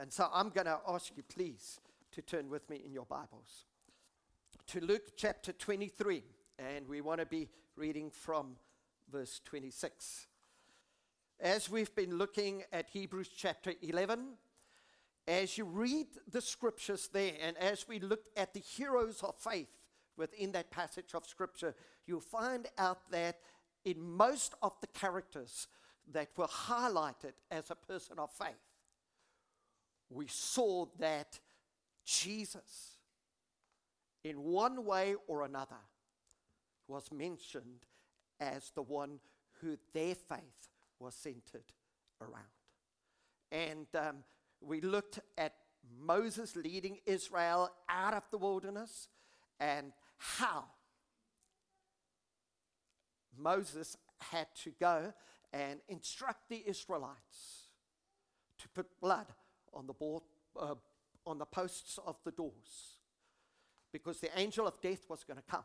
And so I'm going to ask you, please, to turn with me in your Bibles to Luke chapter 23. And we want to be reading from verse 26. As we've been looking at Hebrews chapter 11, as you read the scriptures there, and as we look at the heroes of faith within that passage of scripture, you'll find out that in most of the characters that were highlighted as a person of faith, we saw that Jesus, in one way or another, was mentioned as the one who their faith was centered around. And um, we looked at Moses leading Israel out of the wilderness and how Moses had to go and instruct the Israelites to put blood on the, board, uh, on the posts of the doors because the angel of death was going to come.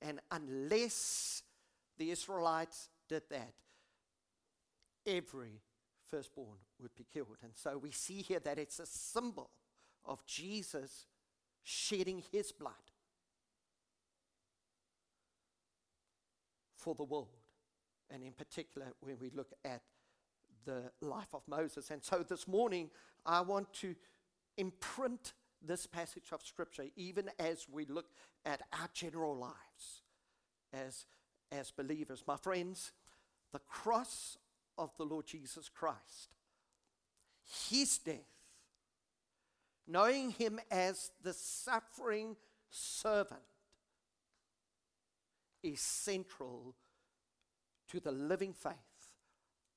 And unless the Israelites did that, every firstborn would be killed. And so we see here that it's a symbol of Jesus shedding his blood for the world. And in particular, when we look at the life of Moses. And so this morning, I want to imprint this passage of Scripture, even as we look at our general lives as, as believers. My friends, the cross of the Lord Jesus Christ, his death, knowing him as the suffering servant, is central to the living faith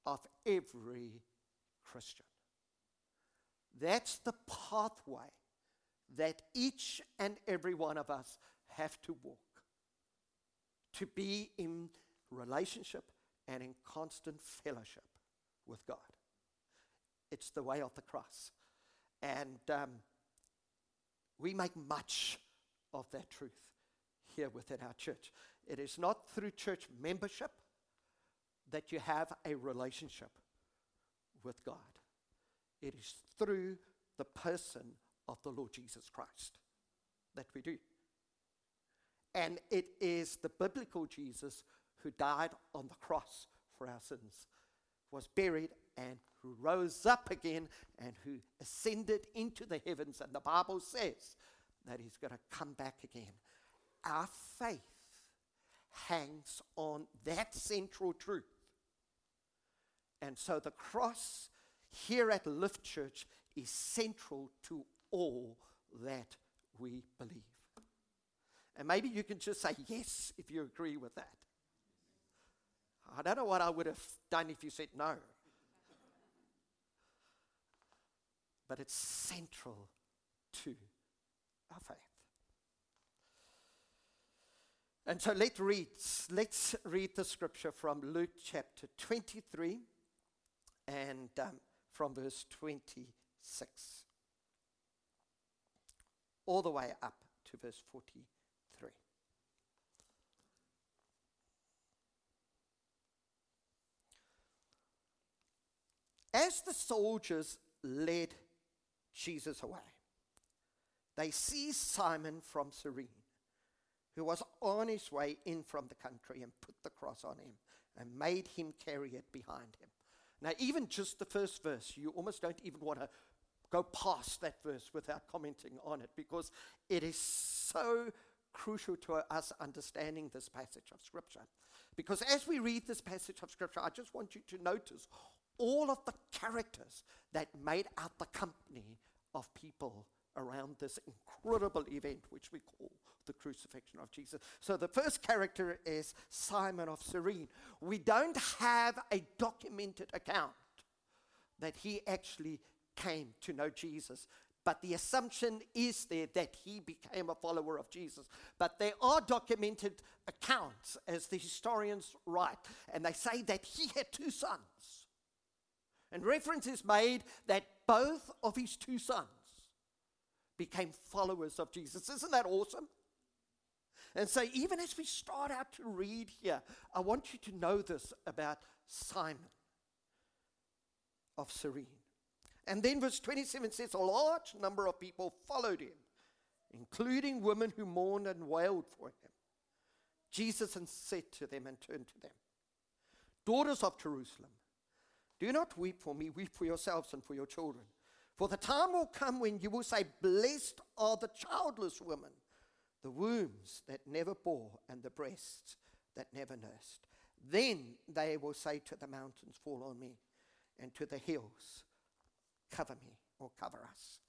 of every Christian. That's the pathway that each and every one of us have to walk to be in relationship and in constant fellowship with God. It's the way of the cross. And um, we make much of that truth here within our church. It is not through church membership that you have a relationship with God, it is through the person of the Lord Jesus Christ that we do. And it is the biblical Jesus who died on the cross for our sins, was buried, and who rose up again and who ascended into the heavens. And the Bible says that he's going to come back again. Our faith hangs on that central truth. And so the cross here at Lift Church is central to all that we believe. And maybe you can just say yes if you agree with that. I don't know what I would have done if you said no. But it's central to our faith. And so let's read, let's read the scripture from Luke chapter 23 and um, from verse 26 all the way up to verse 43. As the soldiers led Jesus away, they seized Simon from Cyrene, who was on his way in from the country, and put the cross on him and made him carry it behind him. Now, even just the first verse, you almost don't even want to go past that verse without commenting on it because it is so crucial to us understanding this passage of Scripture. Because as we read this passage of Scripture, I just want you to notice all of the characters that made out the company of people around this incredible event, which we call the crucifixion of Jesus. So the first character is Simon of Cyrene. We don't have a documented account that he actually came to know Jesus. But the assumption is there that he became a follower of Jesus. But there are documented accounts, as the historians write, and they say that he had two sons. And reference is made that both of his two sons became followers of Jesus. Isn't that awesome? And so, even as we start out to read here, I want you to know this about Simon of Cyrene. And then verse 27 says, A large number of people followed him, including women who mourned and wailed for him. Jesus said to them and turned to them, Daughters of Jerusalem, do not weep for me, weep for yourselves and for your children. For the time will come when you will say, Blessed are the childless women, the wombs that never bore, and the breasts that never nursed. Then they will say to the mountains, Fall on me, and to the hills, Cover me or cover us.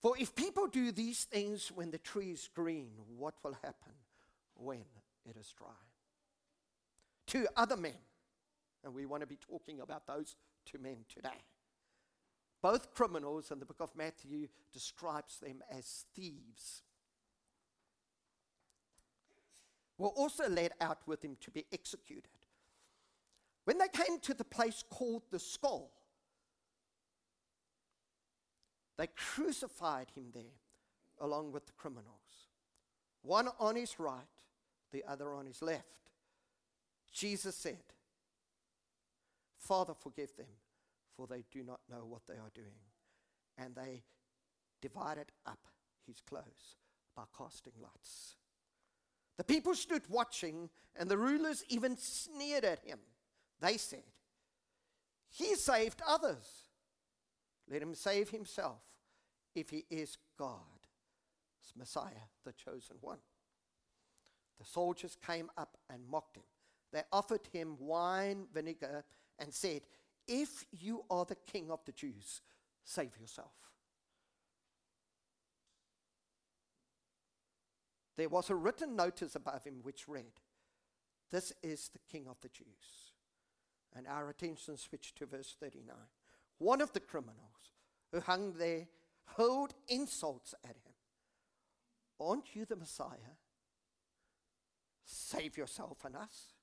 For if people do these things when the tree is green, what will happen when it is dry? Two other men, and we want to be talking about those two men today. Both criminals, and the book of Matthew describes them as thieves. Were also led out with him to be executed. When they came to the place called the skull, they crucified him there along with the criminals, one on his right, the other on his left. Jesus said, Father, forgive them, for they do not know what they are doing. And they divided up his clothes by casting lots. The people stood watching, and the rulers even sneered at him. They said, He saved others. Let him save himself if he is God, Messiah, the chosen one. The soldiers came up and mocked him. They offered him wine vinegar and said, If you are the king of the Jews, save yourself. There was a written notice above him which read, This is the king of the Jews. And our attention switched to verse 39. One of the criminals who hung there hurled insults at him. Aren't you the Messiah? Save yourself and us.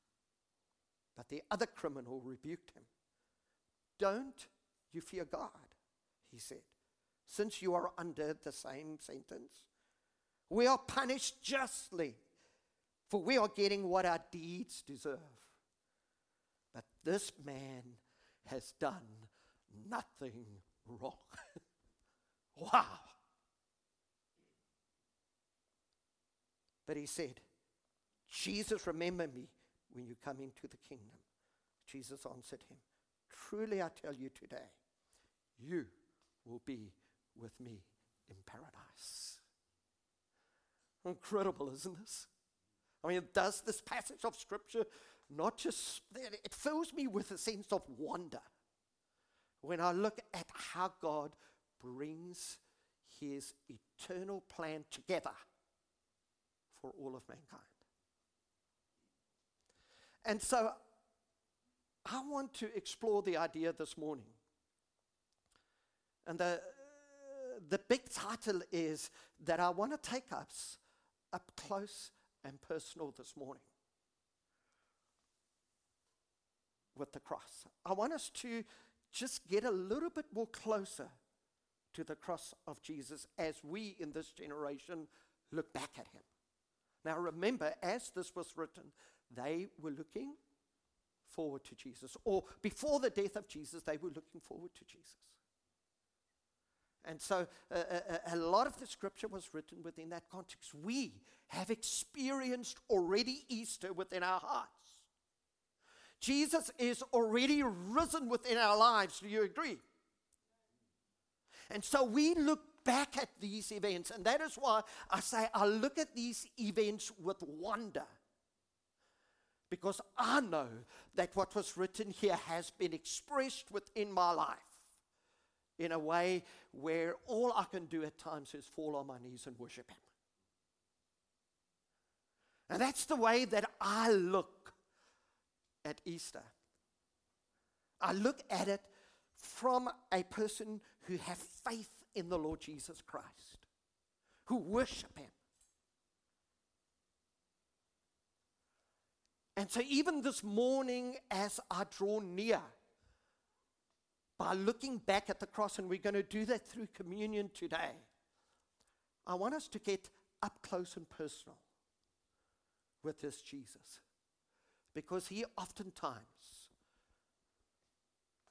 But the other criminal rebuked him. Don't you fear God, he said, since you are under the same sentence. We are punished justly, for we are getting what our deeds deserve. But this man has done nothing wrong. wow. But he said, Jesus, remember me when you come into the kingdom. Jesus answered him, Truly I tell you today, you will be with me in paradise. Incredible, isn't this? I mean, does this passage of scripture not just, it fills me with a sense of wonder when I look at how God brings his eternal plan together for all of mankind. And so I want to explore the idea this morning. And the, the big title is that I want to take us up close and personal this morning with the cross. I want us to just get a little bit more closer to the cross of Jesus as we in this generation look back at him. Now, remember, as this was written, they were looking forward to Jesus. Or before the death of Jesus, they were looking forward to Jesus. And so uh, a, a, lot of the scripture was written within that context. We have experienced already Easter within our hearts. Jesus is already risen within our lives. Do you agree? And so we look back at these events, and that is why I say I look at these events with wonder because I know that what was written here has been expressed within my life in a way where all I can do at times is fall on my knees and worship Him. And that's the way that I look at Easter. I look at it from a person who have faith in the Lord Jesus Christ, who worship Him. And so, even this morning, as I draw near, by looking back at the cross, and we're going to do that through communion today, I want us to get up close and personal with this Jesus. Because he oftentimes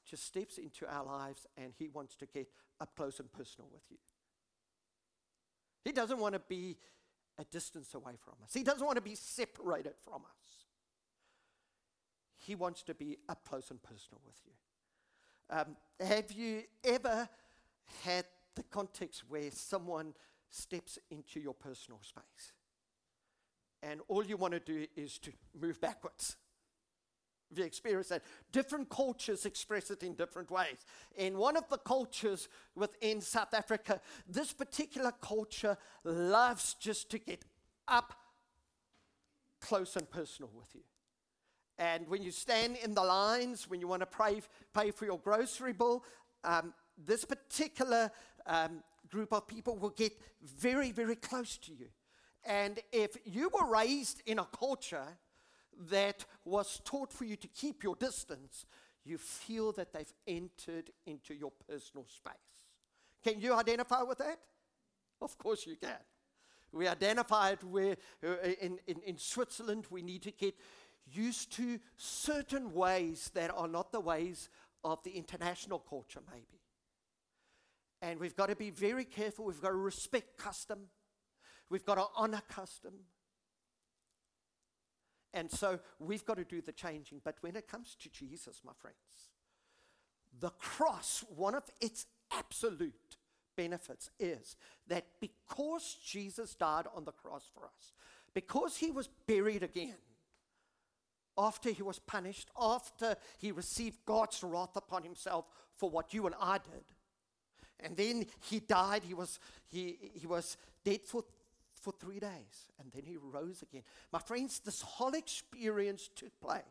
just steps into our lives and he wants to get up close and personal with you. He doesn't want to be a distance away from us, he doesn't want to be separated from us. He wants to be up close and personal with you. Um, have you ever had the context where someone steps into your personal space and all you want to do is to move backwards? Have you experienced that? Different cultures express it in different ways. In one of the cultures within South Africa, this particular culture loves just to get up close and personal with you. And when you stand in the lines, when you want to pray, pay for your grocery bill, um, this particular um, group of people will get very, very close to you. And if you were raised in a culture that was taught for you to keep your distance, you feel that they've entered into your personal space. Can you identify with that? Of course you can. We identified where uh, in, in, in Switzerland we need to get used to certain ways that are not the ways of the international culture, maybe. And we've got to be very careful. We've got to respect custom. We've got to honor custom. And so we've got to do the changing. But when it comes to Jesus, my friends, the cross, one of its absolute benefits is that because Jesus died on the cross for us, because he was buried again, after he was punished, after he received God's wrath upon himself for what you and I did, and then he died, he was, he, he was dead for for three days and then he rose again. My friends, this whole experience took place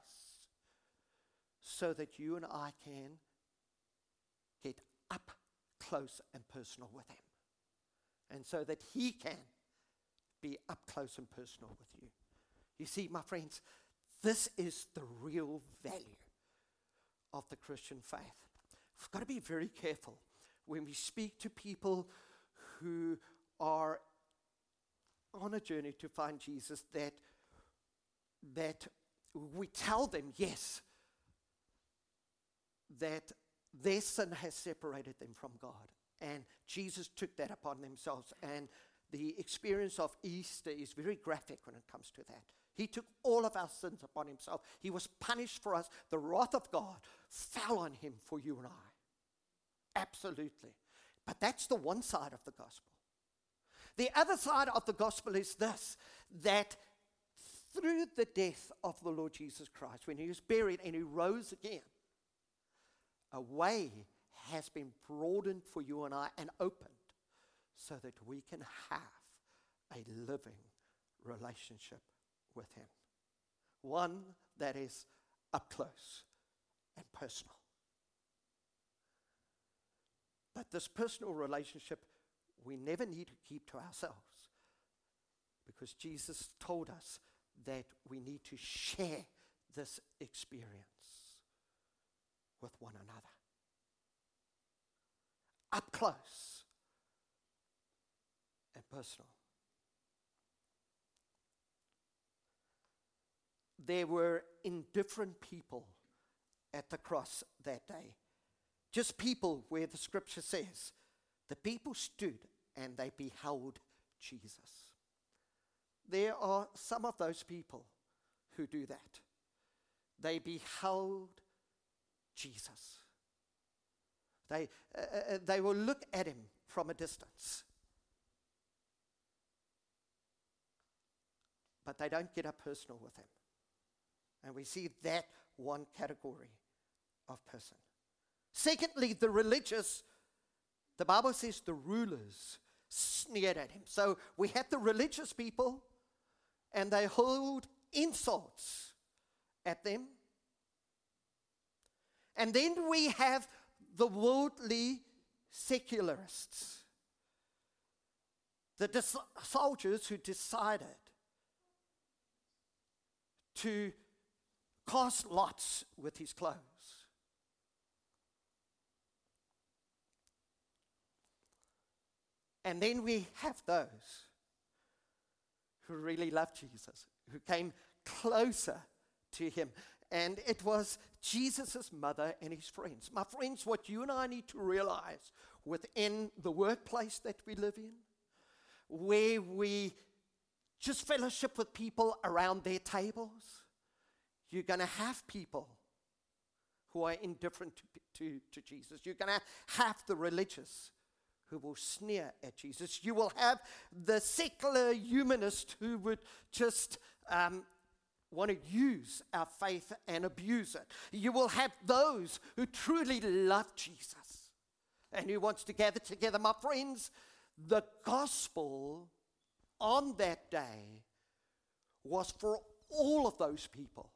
so that you and I can get up close and personal with him. And so that he can be up close and personal with you. You see, my friends, this is the real value of the Christian faith. We've got to be very careful when we speak to people who are on a journey to find Jesus that, that we tell them, yes, that their sin has separated them from God. And Jesus took that upon themselves. And the experience of Easter is very graphic when it comes to that. He took all of our sins upon himself. He was punished for us. The wrath of God fell on him for you and I. Absolutely. But that's the one side of the gospel. The other side of the gospel is this that through the death of the Lord Jesus Christ, when he was buried and he rose again, a way has been broadened for you and I and opened so that we can have a living relationship with him. One that is up close and personal. But this personal relationship we never need to keep to ourselves because Jesus told us that we need to share this experience with one another. Up close and personal. There were indifferent people at the cross that day. Just people where the scripture says the people stood and they beheld Jesus. There are some of those people who do that. They beheld Jesus. They, uh, uh, uh, they will look at him from a distance. But they don't get up personal with him. And we see that one category of person. Secondly, the religious, the Bible says the rulers sneered at him. So we had the religious people, and they hurled insults at them. And then we have the worldly secularists, the dis- soldiers who decided to cast lots with his clothes. And then we have those who really love Jesus, who came closer to him. and it was Jesus' mother and his friends. My friends, what you and I need to realize within the workplace that we live in, where we just fellowship with people around their tables, you're going to have people who are indifferent to, to, to Jesus. You're going to have the religious who will sneer at Jesus. You will have the secular humanist who would just um, want to use our faith and abuse it. You will have those who truly love Jesus and who wants to gather together. My friends, the gospel on that day was for all of those people.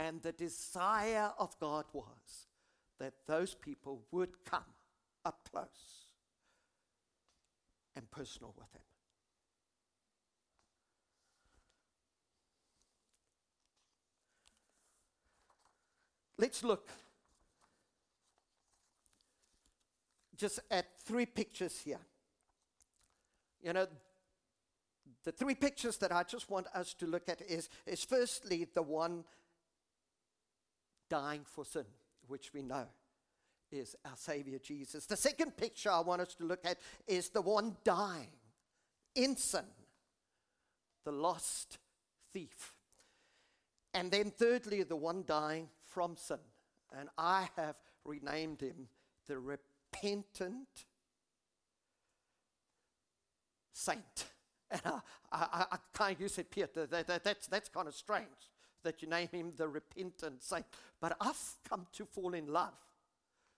And the desire of God was that those people would come up close and personal with Him. Let's look just at three pictures here. You know, the three pictures that I just want us to look at is, is firstly the one dying for sin, which we know is our Savior Jesus. The second picture I want us to look at is the one dying in sin, the lost thief. And then thirdly, the one dying from sin. And I have renamed him the repentant saint. And I, I, I can't use it, Peter. That, that, that's, that's kind of strange that you name him the repentant saint. But I've come to fall in love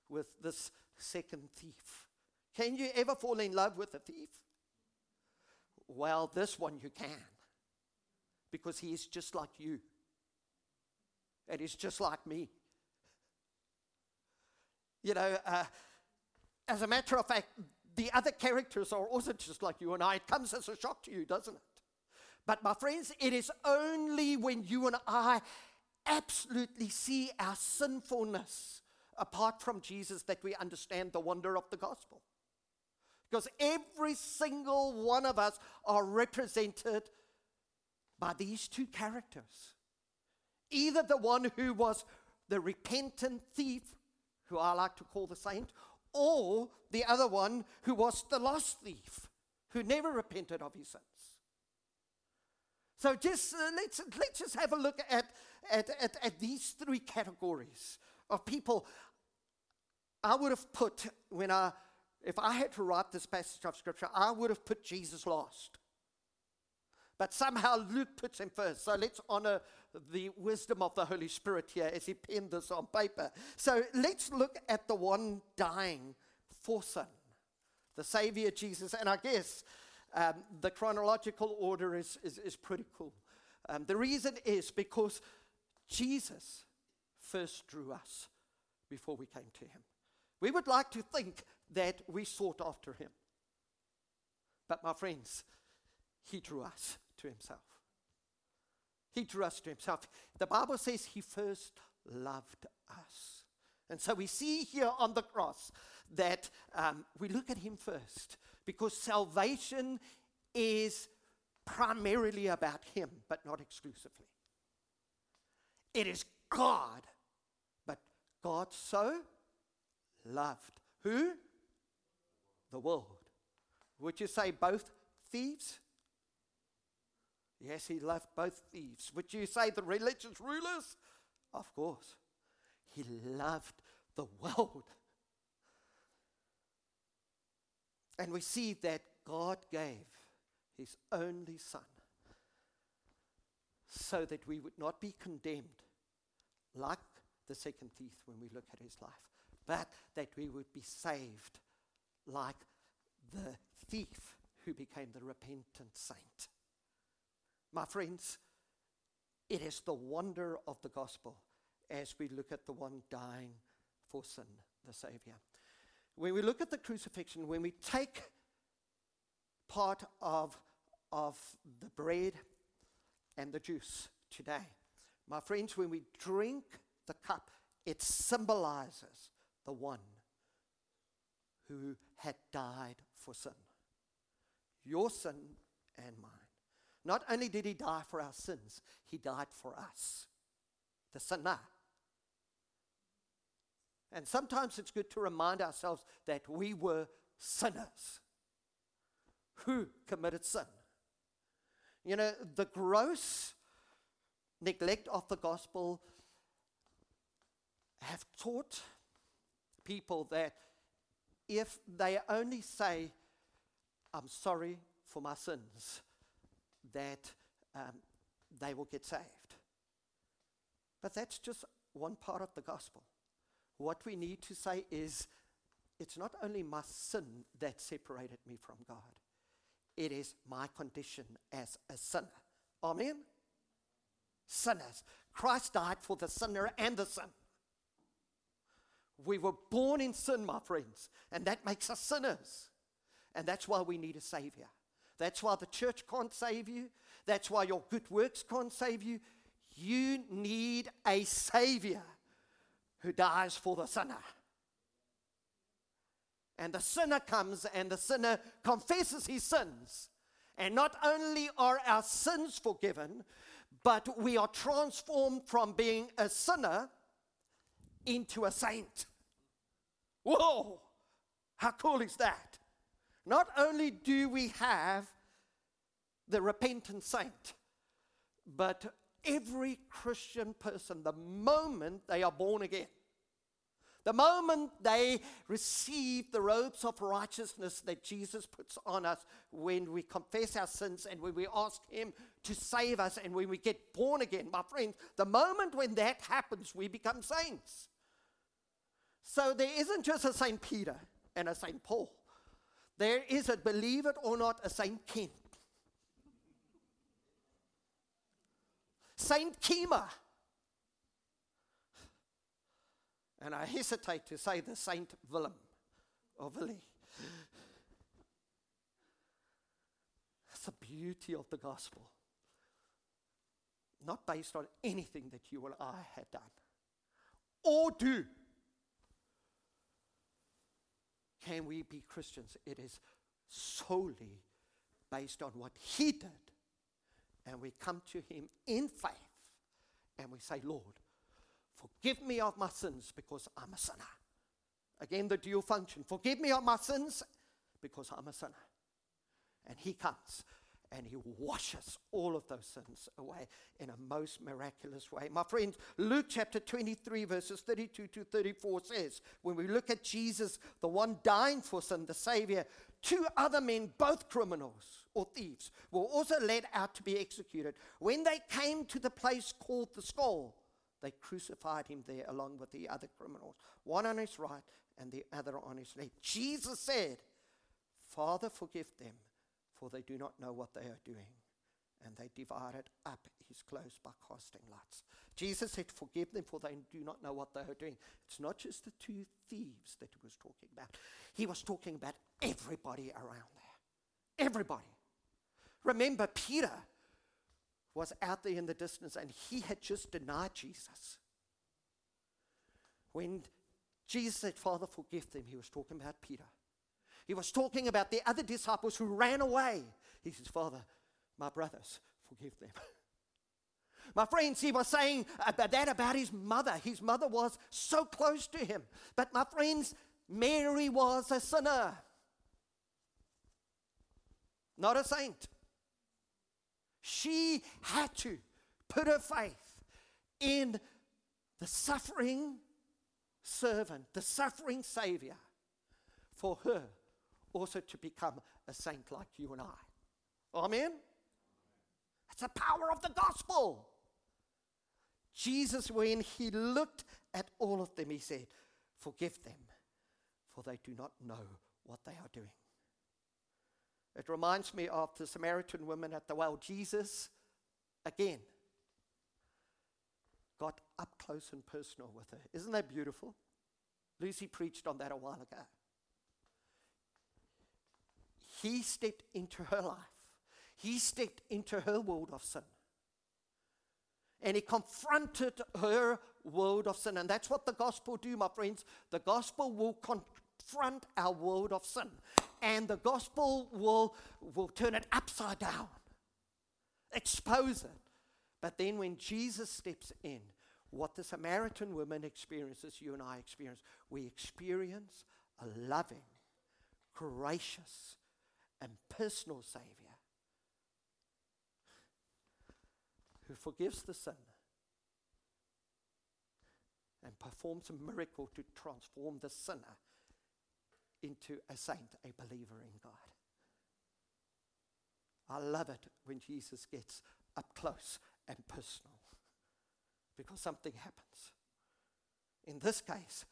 with this second thief. Can you ever fall in love with a thief? Well, this one you can. Because he is just like you. And he's just like me. You know, uh, as a matter of fact, the other characters are also just like you and I. It comes as a shock to you, doesn't it? But, my friends, it is only when you and I absolutely see our sinfulness apart from Jesus that we understand the wonder of the gospel. Because every single one of us are represented by these two characters. Either the one who was the repentant thief, who I like to call the saint, or the other one who was the lost thief, who never repented of his sins. So just uh, let's, let's just have a look at, at, at, at these three categories of people. I would have put, when I, if I had to write this passage of scripture, I would have put Jesus last. But somehow Luke puts him first. So let's honor the wisdom of the Holy Spirit here as he penned this on paper. So let's look at the one dying for sin, the Savior Jesus. And I guess um, the chronological order is, is, is pretty cool. Um, the reason is because Jesus first drew us before we came to him. We would like to think that we sought after him. But, my friends, he drew us to himself. He drew us to himself. The Bible says he first loved us. And so we see here on the cross that um, we look at him first because salvation is primarily about him, but not exclusively. It is God, but God so loved. Who? The world. Would you say both thieves? Yes, he loved both thieves. Would you say the religious rulers? Of course. He loved the world. And we see that God gave his only Son so that we would not be condemned like the second thief when we look at his life, but that we would be saved like the thief who became the repentant saint. My friends, it is the wonder of the gospel as we look at the one dying for sin, the Savior. When we look at the crucifixion, when we take part of, of the bread and the juice today, my friends, when we drink the cup, it symbolizes the one who had died for sin. Your sin and mine. Not only did he die for our sins, he died for us. the sinner. And sometimes it's good to remind ourselves that we were sinners who committed sin. You know, the gross neglect of the gospel have taught people that if they only say, I'm sorry for my sins, that um, they will get saved. But that's just one part of the gospel. What we need to say is, it's not only my sin that separated me from God, it is my condition as a sinner. Amen? Sinners. Christ died for the sinner and the sin. We were born in sin, my friends, and that makes us sinners. And that's why we need a Savior. That's why the church can't save you. That's why your good works can't save you. You need a Savior who dies for the sinner. And the sinner comes and the sinner confesses his sins. And not only are our sins forgiven, but we are transformed from being a sinner into a saint. Whoa! How cool is that? Not only do we have the repentant saint, but every Christian person, the moment they are born again, the moment they receive the robes of righteousness that Jesus puts on us when we confess our sins and when we ask Him to save us and when we get born again, my friends, the moment when that happens, we become saints. So there isn't just a St. Peter and a St. Paul, there is a, believe it or not, a St. Ken. Saint Kema. And I hesitate to say the Saint Willem or Willie. It's the beauty of the gospel. Not based on anything that you or I had done or do. Can we be Christians? It is solely based on what He did and we come to Him in faith and we say, Lord, forgive me of my sins because I'm a sinner. Again, the dual function forgive me of my sins because I'm a sinner. And He comes and he washes all of those sins away in a most miraculous way. My friends, Luke chapter 23, verses 32 to 34 says, when we look at Jesus, the one dying for sin, the Savior, two other men, both criminals or thieves, were also led out to be executed. When they came to the place called the skull, they crucified him there along with the other criminals, one on his right and the other on his left. Jesus said, Father, forgive them for they do not know what they are doing. And they divided up his clothes by casting lots. Jesus said, Forgive them, for they do not know what they are doing. It's not just the two thieves that he was talking about, he was talking about everybody around there. Everybody. Remember, Peter was out there in the distance and he had just denied Jesus. When Jesus said, Father, forgive them, he was talking about Peter. He was talking about the other disciples who ran away. He says, Father, my brothers, forgive them. My friends, he was saying about that about his mother. His mother was so close to him. But my friends, Mary was a sinner, not a saint. She had to put her faith in the suffering servant, the suffering Savior, for her also to become a saint like you and I. Amen? It's the power of the gospel. Jesus, when he looked at all of them, he said, Forgive them, for they do not know what they are doing. It reminds me of the Samaritan woman at the well. Jesus, again, got up close and personal with her. Isn't that beautiful? Lucy preached on that a while ago. He stepped into her life, He stepped into her world of sin. And he confronted her world of sin. And that's what the gospel do, my friends. The gospel will confront our world of sin. And the gospel will, will turn it upside down, expose it. But then when Jesus steps in, what the Samaritan woman experiences, you and I experience. We experience a loving, gracious, and personal Savior who forgives the sin and performs a miracle to transform the sinner into a saint, a believer in God. I love it when Jesus gets up close and personal because something happens. In this case,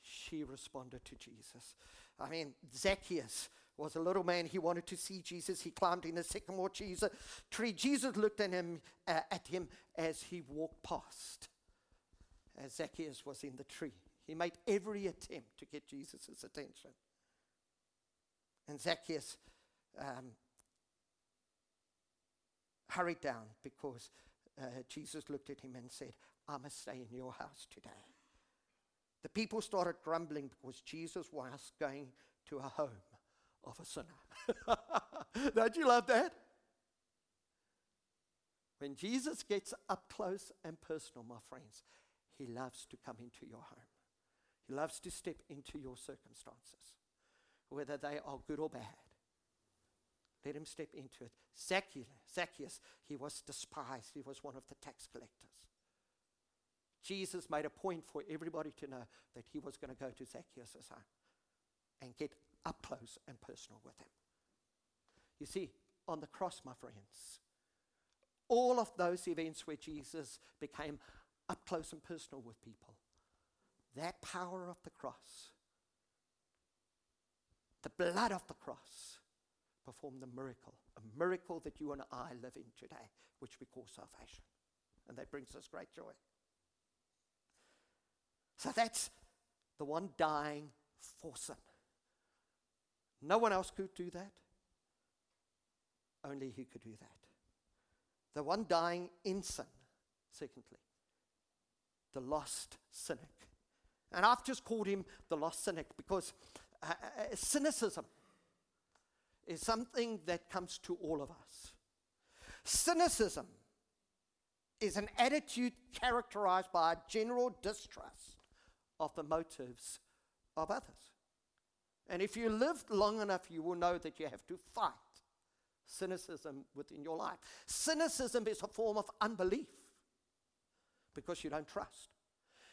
she responded to Jesus. I mean, Zacchaeus was a little man. He wanted to see Jesus. He climbed in a sycamore tree. Jesus looked at him, uh, at him as he walked past, as Zacchaeus was in the tree. He made every attempt to get Jesus' attention. And Zacchaeus um, hurried down because uh, Jesus looked at him and said, I must stay in your house today. The people started grumbling because Jesus was going to a home of a sinner. Don't you love that? When Jesus gets up close and personal, my friends, he loves to come into your home. He loves to step into your circumstances, whether they are good or bad. Let him step into it. Zacchaeus, he was despised. He was one of the tax collectors. Jesus made a point for everybody to know that he was going to go to Zacchaeus' home and get up close and personal with him. You see, on the cross, my friends, all of those events where Jesus became up close and personal with people, that power of the cross, the blood of the cross, performed the miracle, a miracle that you and I live in today, which we call salvation. And that brings us great joy. So that's the one dying for sin. No one else could do that. Only he could do that. The one dying in sin, secondly, the lost cynic. And I've just called him the lost cynic because cynicism is something that comes to all of us. Cynicism is an attitude characterized by a general distrust of the motives of others. And if you lived long enough, you will know that you have to fight cynicism within your life. Cynicism is a form of unbelief because you don't trust.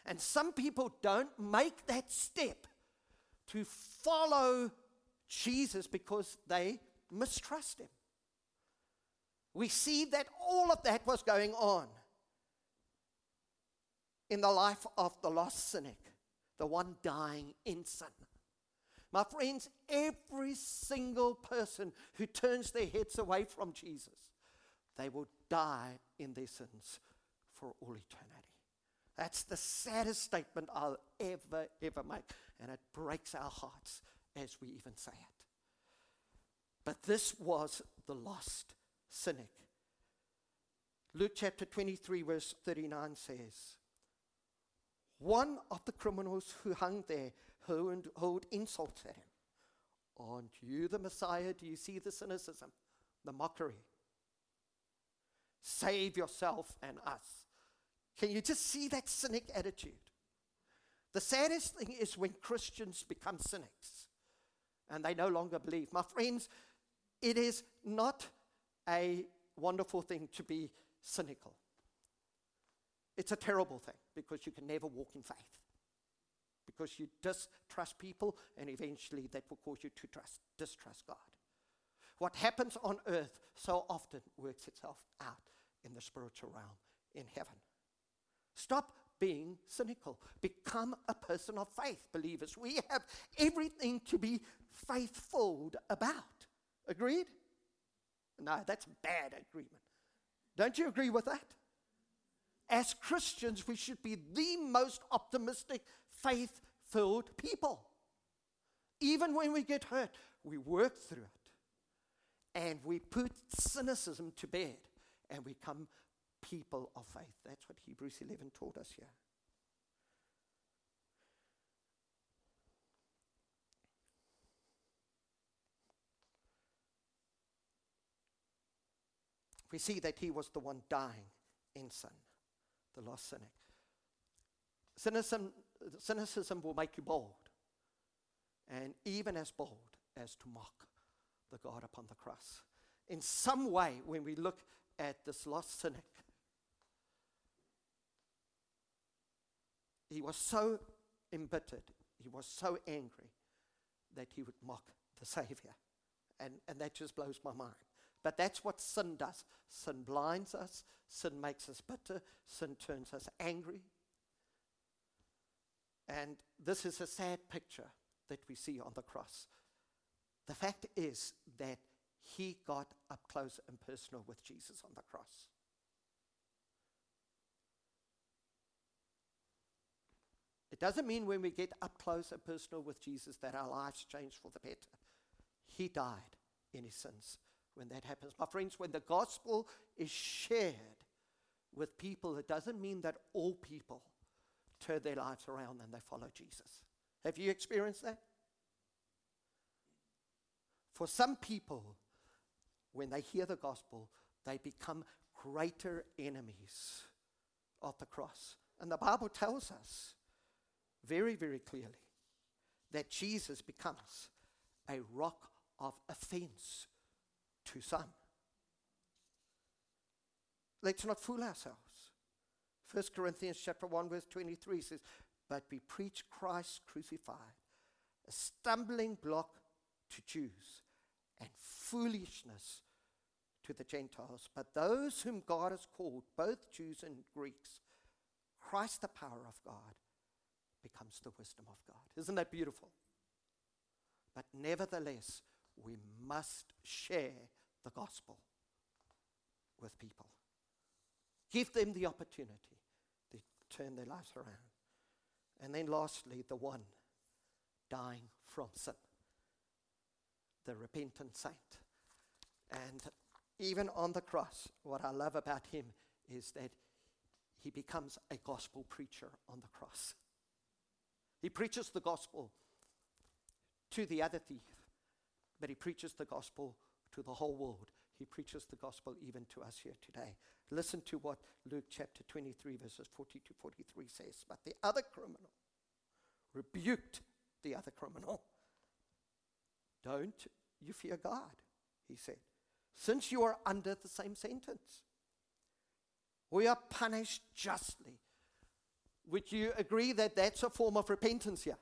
And some people don't make that step to follow Jesus because they mistrust him. We see that all of that was going on in the life of the lost cynic the one dying in sin. My friends, every single person who turns their heads away from Jesus, they will die in their sins for all eternity. That's the saddest statement I'll ever, ever make. And it breaks our hearts as we even say it. But this was the lost cynic. Luke chapter 23, verse 39 says, one of the criminals who hung there hurled insults at him. Aren't you the Messiah? Do you see the cynicism, the mockery? Save yourself and us. Can you just see that cynic attitude? The saddest thing is when Christians become cynics and they no longer believe. My friends, it is not a wonderful thing to be cynical. It's a terrible thing because you can never walk in faith. Because you distrust people, and eventually that will cause you to trust, distrust God. What happens on earth so often works itself out in the spiritual realm in heaven. Stop being cynical. Become a person of faith, believers. We have everything to be faithful about. Agreed? No, that's bad agreement. Don't you agree with that? as Christians, we should be the most optimistic, faith filled people. Even when we get hurt, we work through it and we put cynicism to bed and we become people of faith. That's what Hebrews 11 taught us here. We see that he was the one dying in sin the lost cynic. Cynicism, cynicism will make you bold, and even as bold as to mock the God upon the cross. In some way, when we look at this lost cynic, he was so embittered, he was so angry that he would mock the Savior. And, and that just blows my mind. But that's what sin does. Sin blinds us, sin makes us bitter, sin turns us angry. And this is a sad picture that we see on the cross. The fact is that he got up close and personal with Jesus on the cross. It doesn't mean when we get up close and personal with Jesus that our lives change for the better. He died in his sins when that happens. My friends, when the gospel is shared with people, it doesn't mean that all people turn their lives around and they follow Jesus. Have you experienced that? For some people, when they hear the gospel, they become greater enemies of the cross. And the Bible tells us very, very clearly that Jesus becomes a rock of offense to some. Let's not fool ourselves. 1 Corinthians chapter 1 verse 23 says, "But we preach Christ crucified, a stumbling block to Jews and foolishness to the Gentiles. But those whom God has called, both Jews and Greeks, Christ the power of God becomes the wisdom of God. Isn't that beautiful? But nevertheless, we must share the gospel with people. Give them the opportunity to turn their lives around. And then, lastly, the one dying from sin, the repentant saint. And even on the cross, what I love about him is that he becomes a gospel preacher on the cross. He preaches the gospel to the other thief, but he preaches the gospel to the whole world. He preaches the gospel even to us here today. Listen to what Luke chapter 23, verses 40 to 43 says. But the other criminal rebuked the other criminal. Don't you fear God, he said, since you are under the same sentence. We are punished justly would you agree that that's a form of repentance here?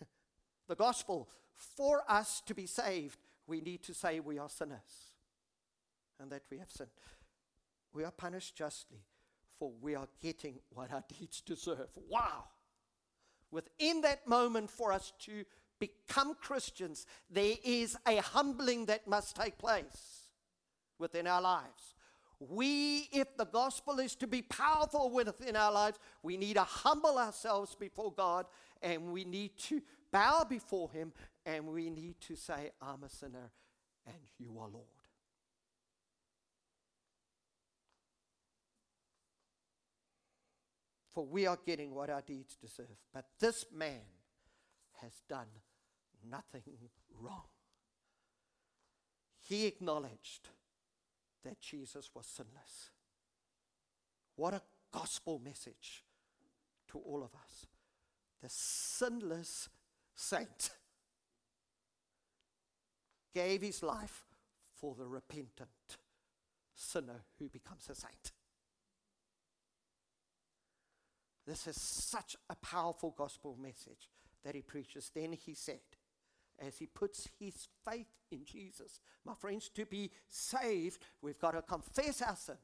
the gospel, for us to be saved, we need to say we are sinners and that we have sinned. We are punished justly, for we are getting what our deeds deserve. Wow! Within that moment, for us to become Christians, there is a humbling that must take place within our lives we, if the gospel is to be powerful within our lives, we need to humble ourselves before God and we need to bow before Him and we need to say, I'm a sinner and you are Lord. For we are getting what our deeds deserve. But this man has done nothing wrong. He acknowledged that Jesus was sinless. What a gospel message to all of us. The sinless saint gave his life for the repentant sinner who becomes a saint. This is such a powerful gospel message that he preaches. Then he said, as he puts his faith in Jesus. My friends, to be saved, we've got to confess our sins,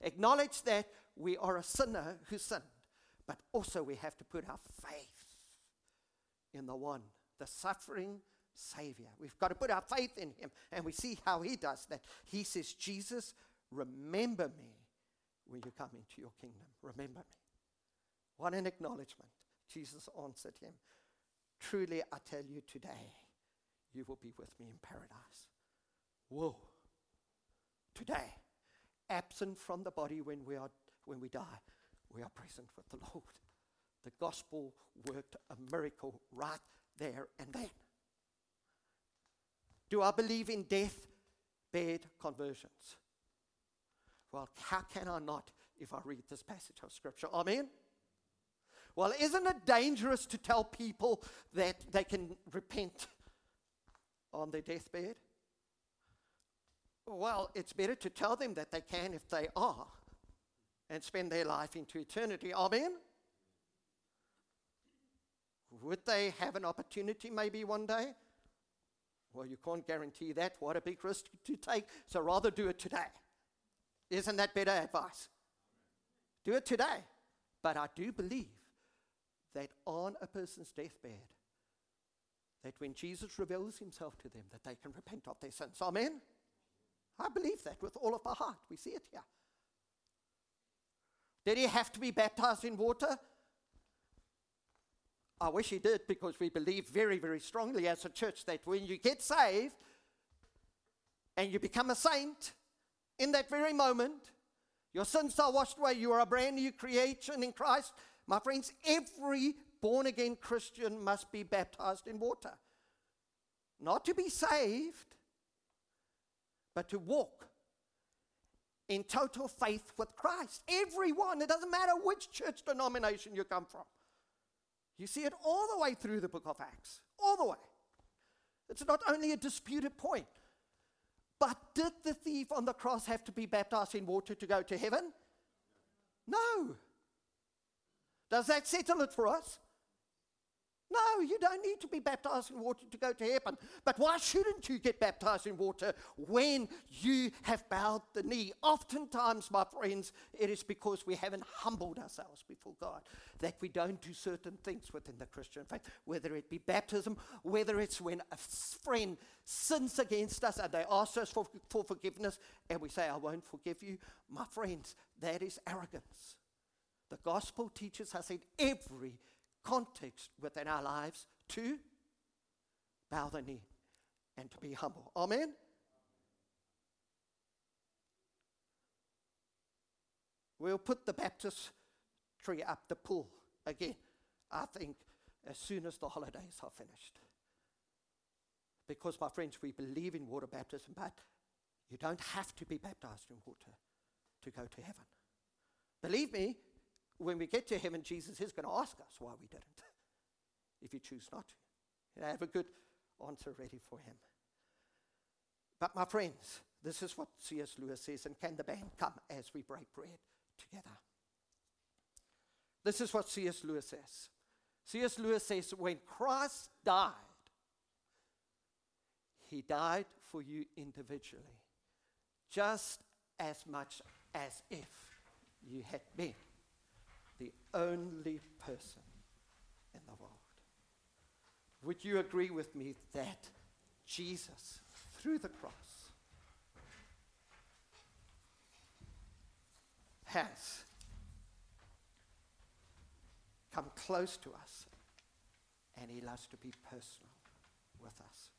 acknowledge that we are a sinner who sinned, but also we have to put our faith in the one, the suffering Savior. We've got to put our faith in him, and we see how he does that. He says, Jesus, remember me when you come into your kingdom. Remember me. What an acknowledgement. Jesus answered him, Truly, I tell you today, you will be with me in paradise. Whoa. Today, absent from the body when we, are, when we die, we are present with the Lord. The gospel worked a miracle right there and then. Do I believe in death bed conversions? Well, how can I not if I read this passage of Scripture? Amen? Well, isn't it dangerous to tell people that they can repent on their deathbed? Well, it's better to tell them that they can if they are and spend their life into eternity. Amen? Would they have an opportunity maybe one day? Well, you can't guarantee that. What a big risk to take. So rather do it today. Isn't that better advice? Do it today. But I do believe that on a person's deathbed, that when Jesus reveals himself to them, that they can repent of their sins. Amen? I believe that with all of my heart. We see it here. Did he have to be baptized in water? I wish he did because we believe very, very strongly as a church that when you get saved and you become a saint, in that very moment, your sins are washed away. You are a brand new creation in Christ. My friends, every born again Christian must be baptized in water. Not to be saved, but to walk in total faith with Christ. Everyone, it doesn't matter which church denomination you come from. You see it all the way through the book of Acts, all the way. It's not only a disputed point. But did the thief on the cross have to be baptized in water to go to heaven? No. Does that settle it for us? No, you don't need to be baptized in water to go to heaven. But why shouldn't you get baptized in water when you have bowed the knee? Oftentimes, my friends, it is because we haven't humbled ourselves before God that we don't do certain things within the Christian faith, whether it be baptism, whether it's when a friend sins against us and they ask us for, for forgiveness and we say, I won't forgive you. My friends, that is arrogance. The gospel teaches us in every context within our lives to bow the knee and to be humble. Amen? We'll put the Baptist tree up the pool again, I think, as soon as the holidays are finished. Because, my friends, we believe in water baptism, but you don't have to be baptized in water to go to heaven. Believe me, when we get to heaven, Jesus is going to ask us why we didn't, if you choose not to. And I have a good answer ready for him. But, my friends, this is what C.S. Lewis says, and can the band come as we break bread together? This is what C.S. Lewis says. C.S. Lewis says, when Christ died, he died for you individually, just as much as if you had been the only person in the world. Would you agree with me that Jesus, through the cross, has come close to us and he loves to be personal with us?